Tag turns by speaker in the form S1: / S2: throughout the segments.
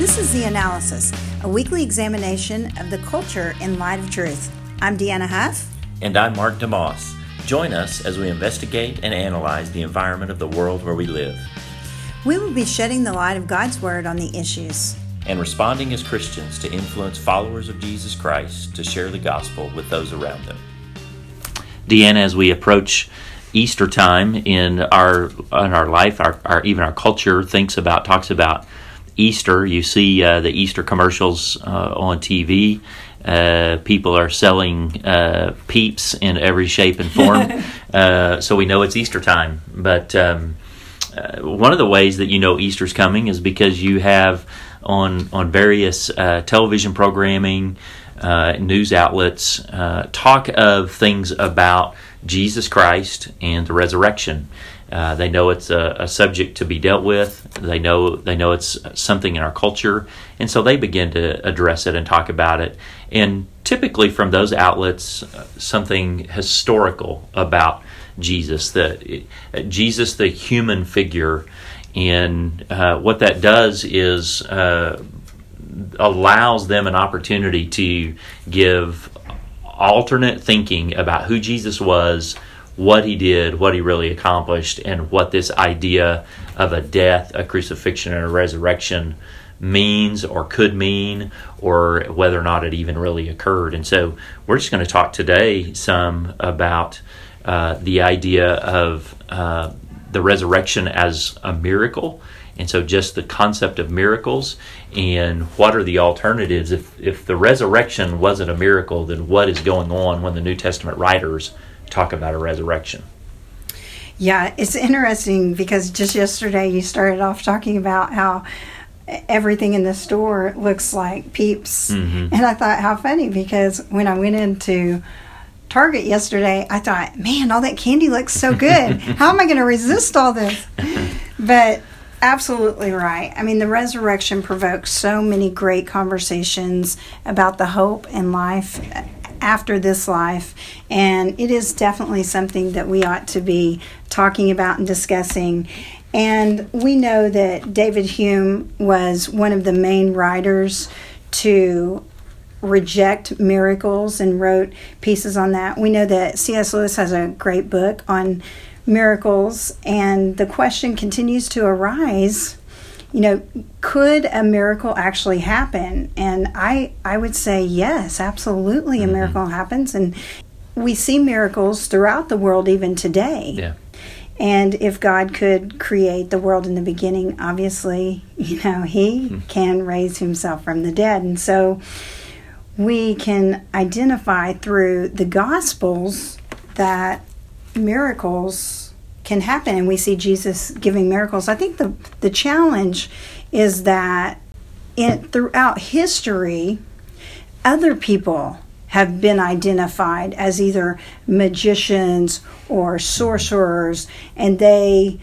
S1: This is The Analysis, a weekly examination of the culture in light of truth. I'm Deanna Huff.
S2: And I'm Mark DeMoss. Join us as we investigate and analyze the environment of the world where we live.
S1: We will be shedding the light of God's Word on the issues
S2: and responding as Christians to influence followers of Jesus Christ to share the gospel with those around them. Deanna, as we approach Easter time in our in our life, our, our even our culture thinks about talks about Easter. You see uh, the Easter commercials uh, on TV. Uh, people are selling uh, peeps in every shape and form, uh, so we know it's Easter time. But um, uh, one of the ways that you know Easter's coming is because you have on on various television programming, news outlets talk of things about Jesus Christ and the resurrection. Uh, they know it's a, a, subject to be dealt with. They know they know it's something in our culture, and so they begin to address it and talk about it. And typically, from those outlets, uh, something historical about Jesus, the uh, Jesus, the human figure, and what that does is allows them an opportunity to give alternate thinking about who Jesus was, what he did, what he really accomplished, and what this idea of a death, a crucifixion, and a resurrection means or could mean, or whether or not it even really occurred. And so we're just going to talk today some about uh, the idea of uh, the resurrection as a miracle and so, just the concept of miracles and what are the alternatives? If, if the resurrection wasn't a miracle, then what is going on when the New Testament writers talk about a resurrection?
S1: Yeah, it's interesting because just yesterday you started off talking about how everything in the store looks like peeps. Mm-hmm. And I thought, how funny because when I went into Target yesterday, I thought, man, all that candy looks so good. How am I going to resist all this? But Absolutely right. I mean, the resurrection provokes so many great conversations about the hope and life after this life, and it is definitely something that we ought to be talking about and discussing. And we know that David Hume was one of the main writers to reject miracles and wrote pieces on that. We know that C.S. Lewis has a great book on miracles, and the question continues to arise you know could a miracle actually happen? And i i would say yes absolutely mm-hmm. a miracle happens. And we see miracles throughout the world even today.
S2: Yeah.
S1: And if god could create the world in the beginning obviously you know he mm-hmm. can raise himself from the dead. And so we can identify through the gospels that miracles can happen and we see Jesus giving miracles. I think the the challenge is that in throughout history other people have been identified as either magicians or sorcerers and they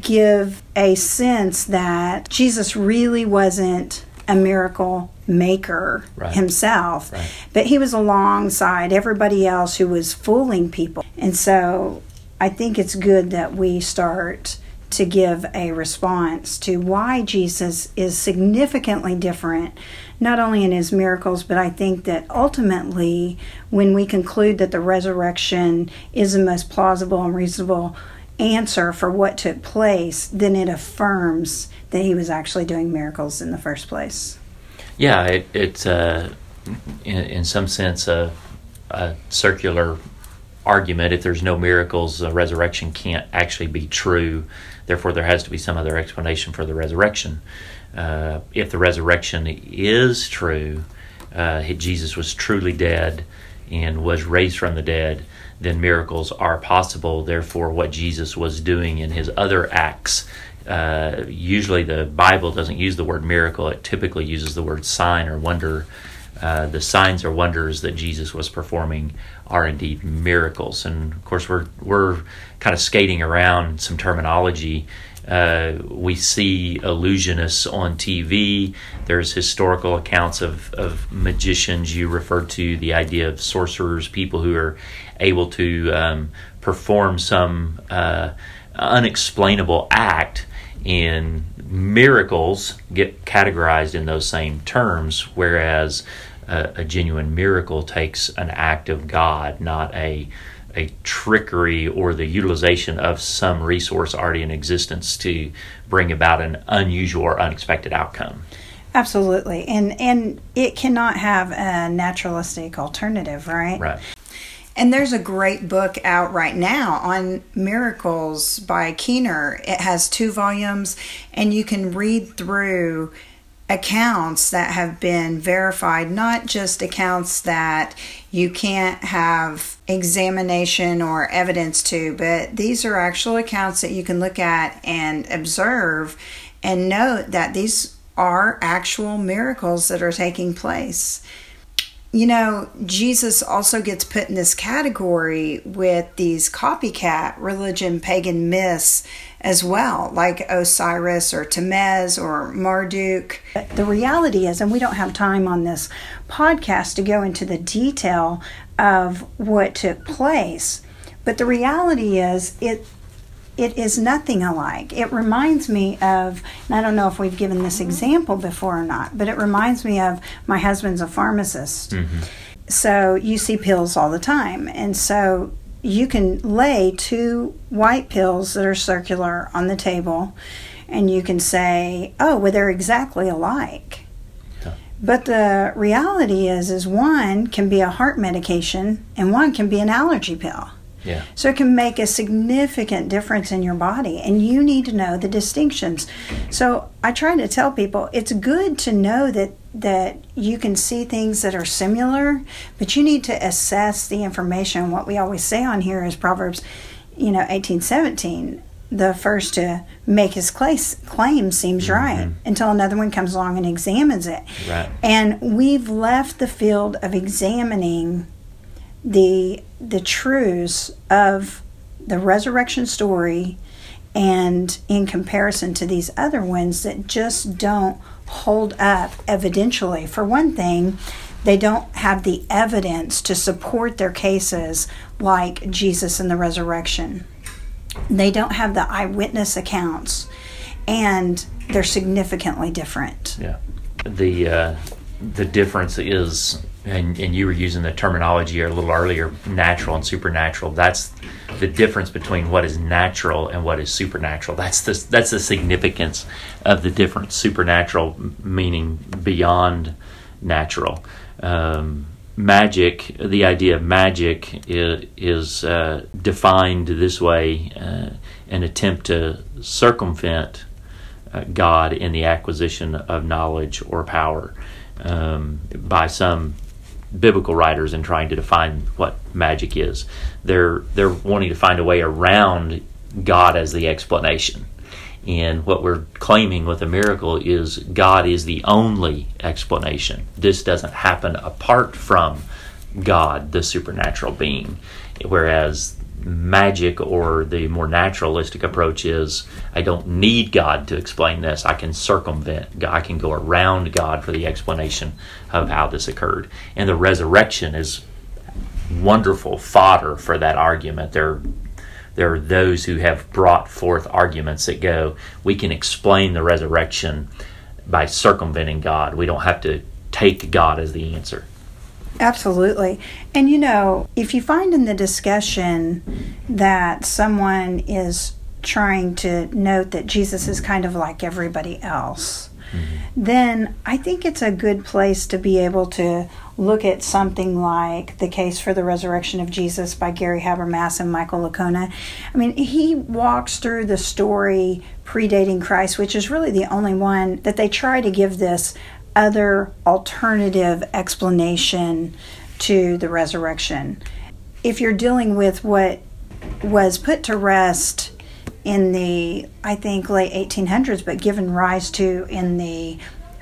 S1: give a sense that Jesus really wasn't a miracle maker right. himself, right. but he was alongside everybody else who was fooling people. And so I think it's good that we start to give a response to why Jesus is significantly different, not only in his miracles, but I think that ultimately, when we conclude that the resurrection is the most plausible and reasonable answer for what took place, then it affirms that he was actually doing miracles in the first place.
S2: Yeah, it, it's uh, in, in, some sense a, a, circular argument. If there's no miracles, the resurrection can't actually be true. Therefore, there has to be some other explanation for the resurrection. Uh, if the resurrection is true, uh, Jesus was truly dead and was raised from the dead, then miracles are possible. Therefore, what Jesus was doing in his other acts uh, usually the Bible doesn't use the word miracle, it typically uses the word sign or wonder. Uh, the signs or wonders that Jesus was performing are indeed miracles. And of course, we're, we're kind of skating around some terminology. Uh, we see illusionists on TV. There's historical accounts of, of magicians. You referred to the idea of sorcerers, people who are able to um, perform some uh, unexplainable act and miracles get categorized in those same terms, whereas a, a genuine miracle takes an act of God, not a a trickery or the utilization of some resource already in existence to bring about an unusual or unexpected outcome.
S1: Absolutely. And and it cannot have a naturalistic alternative, right?
S2: Right.
S1: And there's a great book out right now on miracles by Keener. It has two volumes, and you can read through accounts that have been verified, not just accounts that you can't have examination or evidence to, but these are actual accounts that you can look at and observe and note that these are actual miracles that are taking place. You know, Jesus also gets put in this category with these copycat religion pagan myths as well, like Osiris or Tammuz or Marduk. The reality is, and we don't have time on this podcast to go into the detail of what took place, but the reality is, it it is nothing alike. It reminds me of, and I don't know if we've given this example before or not, but it reminds me of my husband's a pharmacist. Mm-hmm. So you see pills all the time. And so you can lay two white pills that are circular on the table and you can say, oh, well, they're exactly alike. But the reality is, is one can be a heart medication and one can be an allergy pill.
S2: Yeah.
S1: So it can make a significant difference in your body, and you need to know the distinctions. So I try to tell people it's good to know that that you can see things that are similar, but you need to assess the information. What we always say on here is Proverbs, you know, eighteen seventeen. The first to make his claim seems mm-hmm. right until another one comes along and examines it.
S2: Right.
S1: And we've left the field of examining the the truths of the resurrection story and in comparison to these other ones that just don't hold up evidentially. For one thing, they don't have the evidence to support their cases like Jesus and the resurrection. They don't have the eyewitness accounts, and they're significantly different.
S2: Yeah, the uh, the difference is and, and you were using the terminology a little earlier natural and supernatural that's the difference between what is natural and what is supernatural. That's the that's the significance of the difference supernatural meaning beyond natural. Um, magic the idea of magic is, is uh, defined this way uh, an attempt to circumvent uh, God in the acquisition of knowledge or power um, by some biblical writers in trying to define what magic is. They're they're wanting to find a way around God as the explanation. And what we're claiming with a miracle is God is the only explanation. This doesn't happen apart from God, the supernatural being. Whereas magic or the more naturalistic approach is I don't need God to explain this. I can circumvent, I can go around God for the explanation of how this occurred. And the resurrection is wonderful fodder for that argument. There, there are those who have brought forth arguments that go, we can explain the resurrection by circumventing God. We don't have to take God as the answer.
S1: Absolutely. And you know, if you find in the discussion that someone is trying to note that Jesus is kind of like everybody else, mm-hmm. then I think it's a good place to be able to look at something like The Case for the Resurrection of Jesus by Gary Habermas and Michael Licona. I mean, he walks through the story predating Christ, which is really the only one that they try to give this other alternative explanation to the resurrection. If you're dealing with what was put to rest in the, I think, late 1800s, but given rise to in the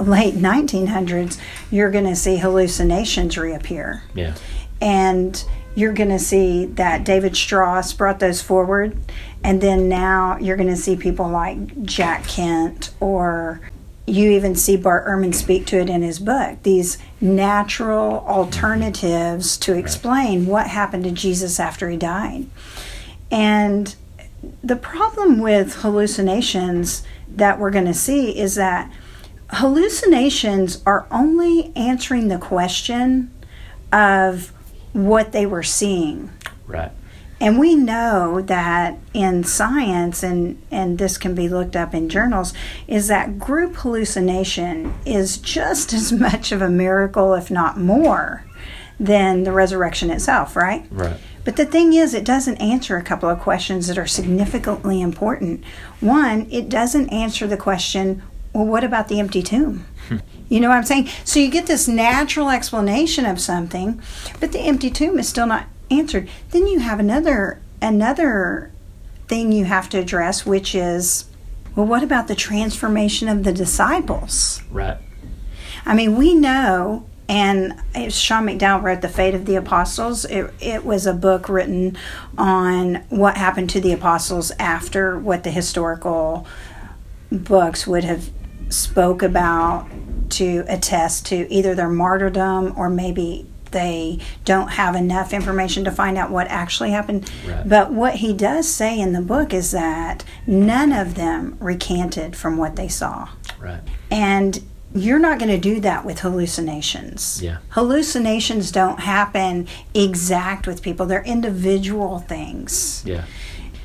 S1: late 1900s, you're going to see hallucinations reappear.
S2: Yeah.
S1: And you're going to see that David Strauss brought those forward. And then now you're going to see people like Jack Kent or you even see Bart Ehrman speak to it in his book these natural alternatives to explain what happened to Jesus after he died. And the problem with hallucinations that we're going to see is that hallucinations are only answering the question of what they were seeing.
S2: Right.
S1: And we know that in science, and, and this can be looked up in journals, is that group hallucination is just as much of a miracle, if not more, than the resurrection itself, right?
S2: Right.
S1: But the thing is, it doesn't answer a couple of questions that are significantly important. One, it doesn't answer the question, well, what about the empty tomb? Hmm. you know what I'm saying? So you get this natural explanation of something, but the empty tomb is still not answered. Then you have another another thing you have to address, which is, well, what about the transformation of the disciples?
S2: Right.
S1: I mean, we know and Sean McDowell wrote The Fate of the Apostles. It, it was a book written on what happened to the apostles after what the historical books would have spoke about to attest to either their martyrdom or maybe they don't have enough information to find out what actually happened.
S2: Right.
S1: But what he does say in the book is that none of them recanted from what they saw.
S2: Right.
S1: And you're not going to do that with hallucinations.
S2: Yeah.
S1: Hallucinations don't happen exact with people, they're individual things.
S2: Yeah.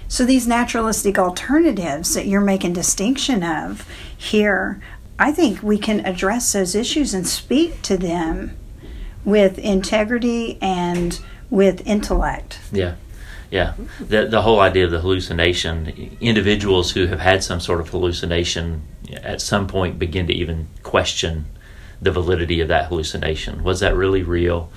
S1: So these naturalistic alternatives that you're making distinction of here, I think we can address those issues and speak to them with integrity and with intellect.
S2: Yeah. Yeah, the the whole idea of the hallucination, individuals who have had some sort of hallucination at some point begin to even question the validity of that hallucination. Was that really real?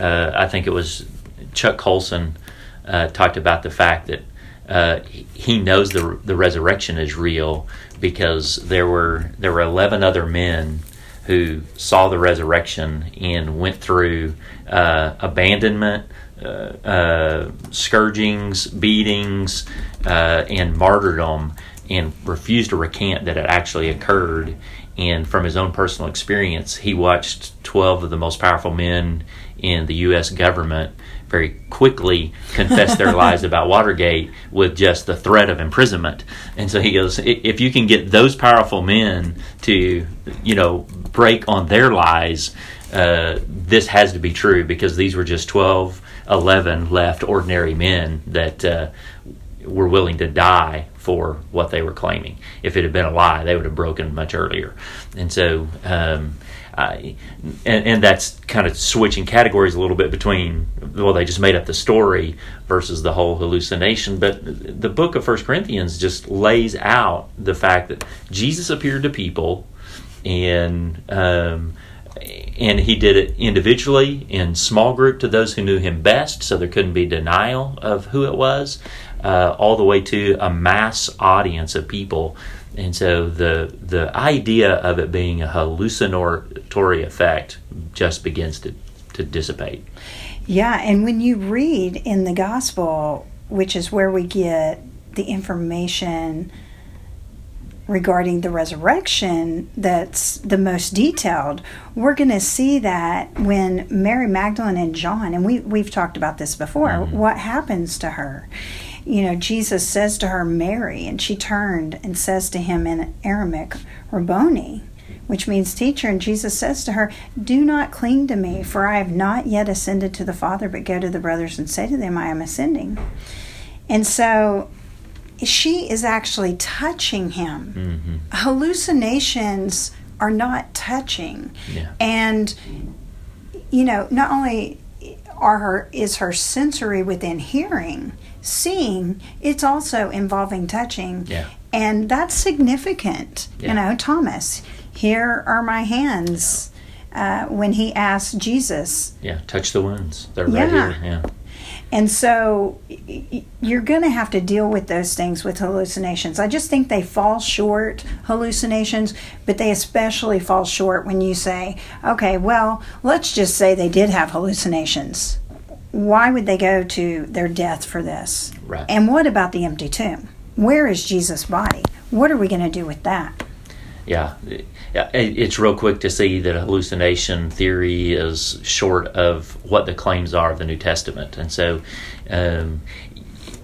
S2: Uh, I think it was Chuck Colson uh, talked about the fact that uh, he knows the the resurrection is real because there were there were eleven other men who saw the resurrection and went through uh, abandonment, uh, uh, scourgings, beatings, uh, and martyrdom, and refused to recant that it actually occurred. And from his own personal experience, he watched 12 of the most powerful men in the U.S. government very quickly confess their lies about Watergate with just the threat of imprisonment. And so he goes, if you can get those powerful men to, you know, break on their lies, uh, this has to be true because these were just 12, 11 left ordinary men that uh, were willing to die for what they were claiming. If it had been a lie, they would have broken much earlier. And so, um, I, and, and that's kind of switching categories a little bit between well they just made up the story versus the whole hallucination but the book of first corinthians just lays out the fact that jesus appeared to people and um, and he did it individually in small group to those who knew him best so there couldn't be denial of who it was uh, all the way to a mass audience of people and so the the idea of it being a hallucinatory effect just begins to, to dissipate.
S1: Yeah, and when you read in the gospel, which is where we get the information regarding the resurrection that's the most detailed, we're going to see that when Mary Magdalene and John, and we, we've talked about this before, mm-hmm. what happens to her you know, Jesus says to her, Mary, and she turned and says to him in Aramaic, Rabboni, which means teacher. And Jesus says to her, Do not cling to me, for I have not yet ascended to the Father, but go to the brothers and say to them, I am ascending. And so she is actually touching him. Mm-hmm. Hallucinations are not touching.
S2: Yeah.
S1: And, you know, not only are her is her sensory within hearing seeing, it's also involving touching.
S2: Yeah.
S1: And that's significant. Yeah. You know, Thomas, here are my hands. Uh, when he asked Jesus,
S2: Yeah, touch the wounds. They're yeah. right here. Yeah.
S1: And so you're going to have to deal with those things with hallucinations. I just think they fall short, hallucinations, but they especially fall short when you say, okay, well, let's just say they did have hallucinations why would they go to their death for this?
S2: Right.
S1: And what about the empty tomb? Where is Jesus' body? What are we going to do with that?
S2: Yeah, it's real quick to see that hallucination theory is short of what the claims are of the New Testament, and so um,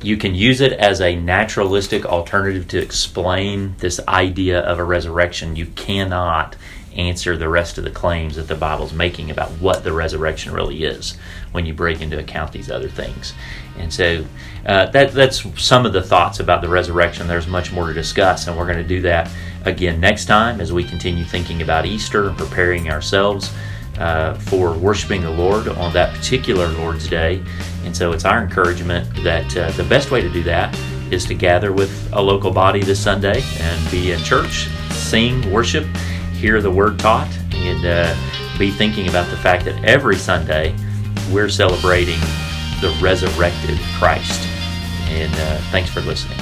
S2: you can use it as a naturalistic alternative to explain this idea of a resurrection. You cannot answer the rest of the claims that the Bible's making about what the resurrection really is when you break into account these other things. And so uh, that, that's some of the thoughts about the resurrection. There's much more to discuss, and we're going to do that again next time as we continue thinking about Easter and preparing ourselves uh, for worshiping the Lord on that particular Lord's Day. And so it's our encouragement that uh, the best way to do that is to gather with a local body this Sunday and be in church, sing, worship, hear the word taught, and uh, be thinking about the fact that every Sunday we're celebrating the resurrected Christ. And uh, thanks for listening.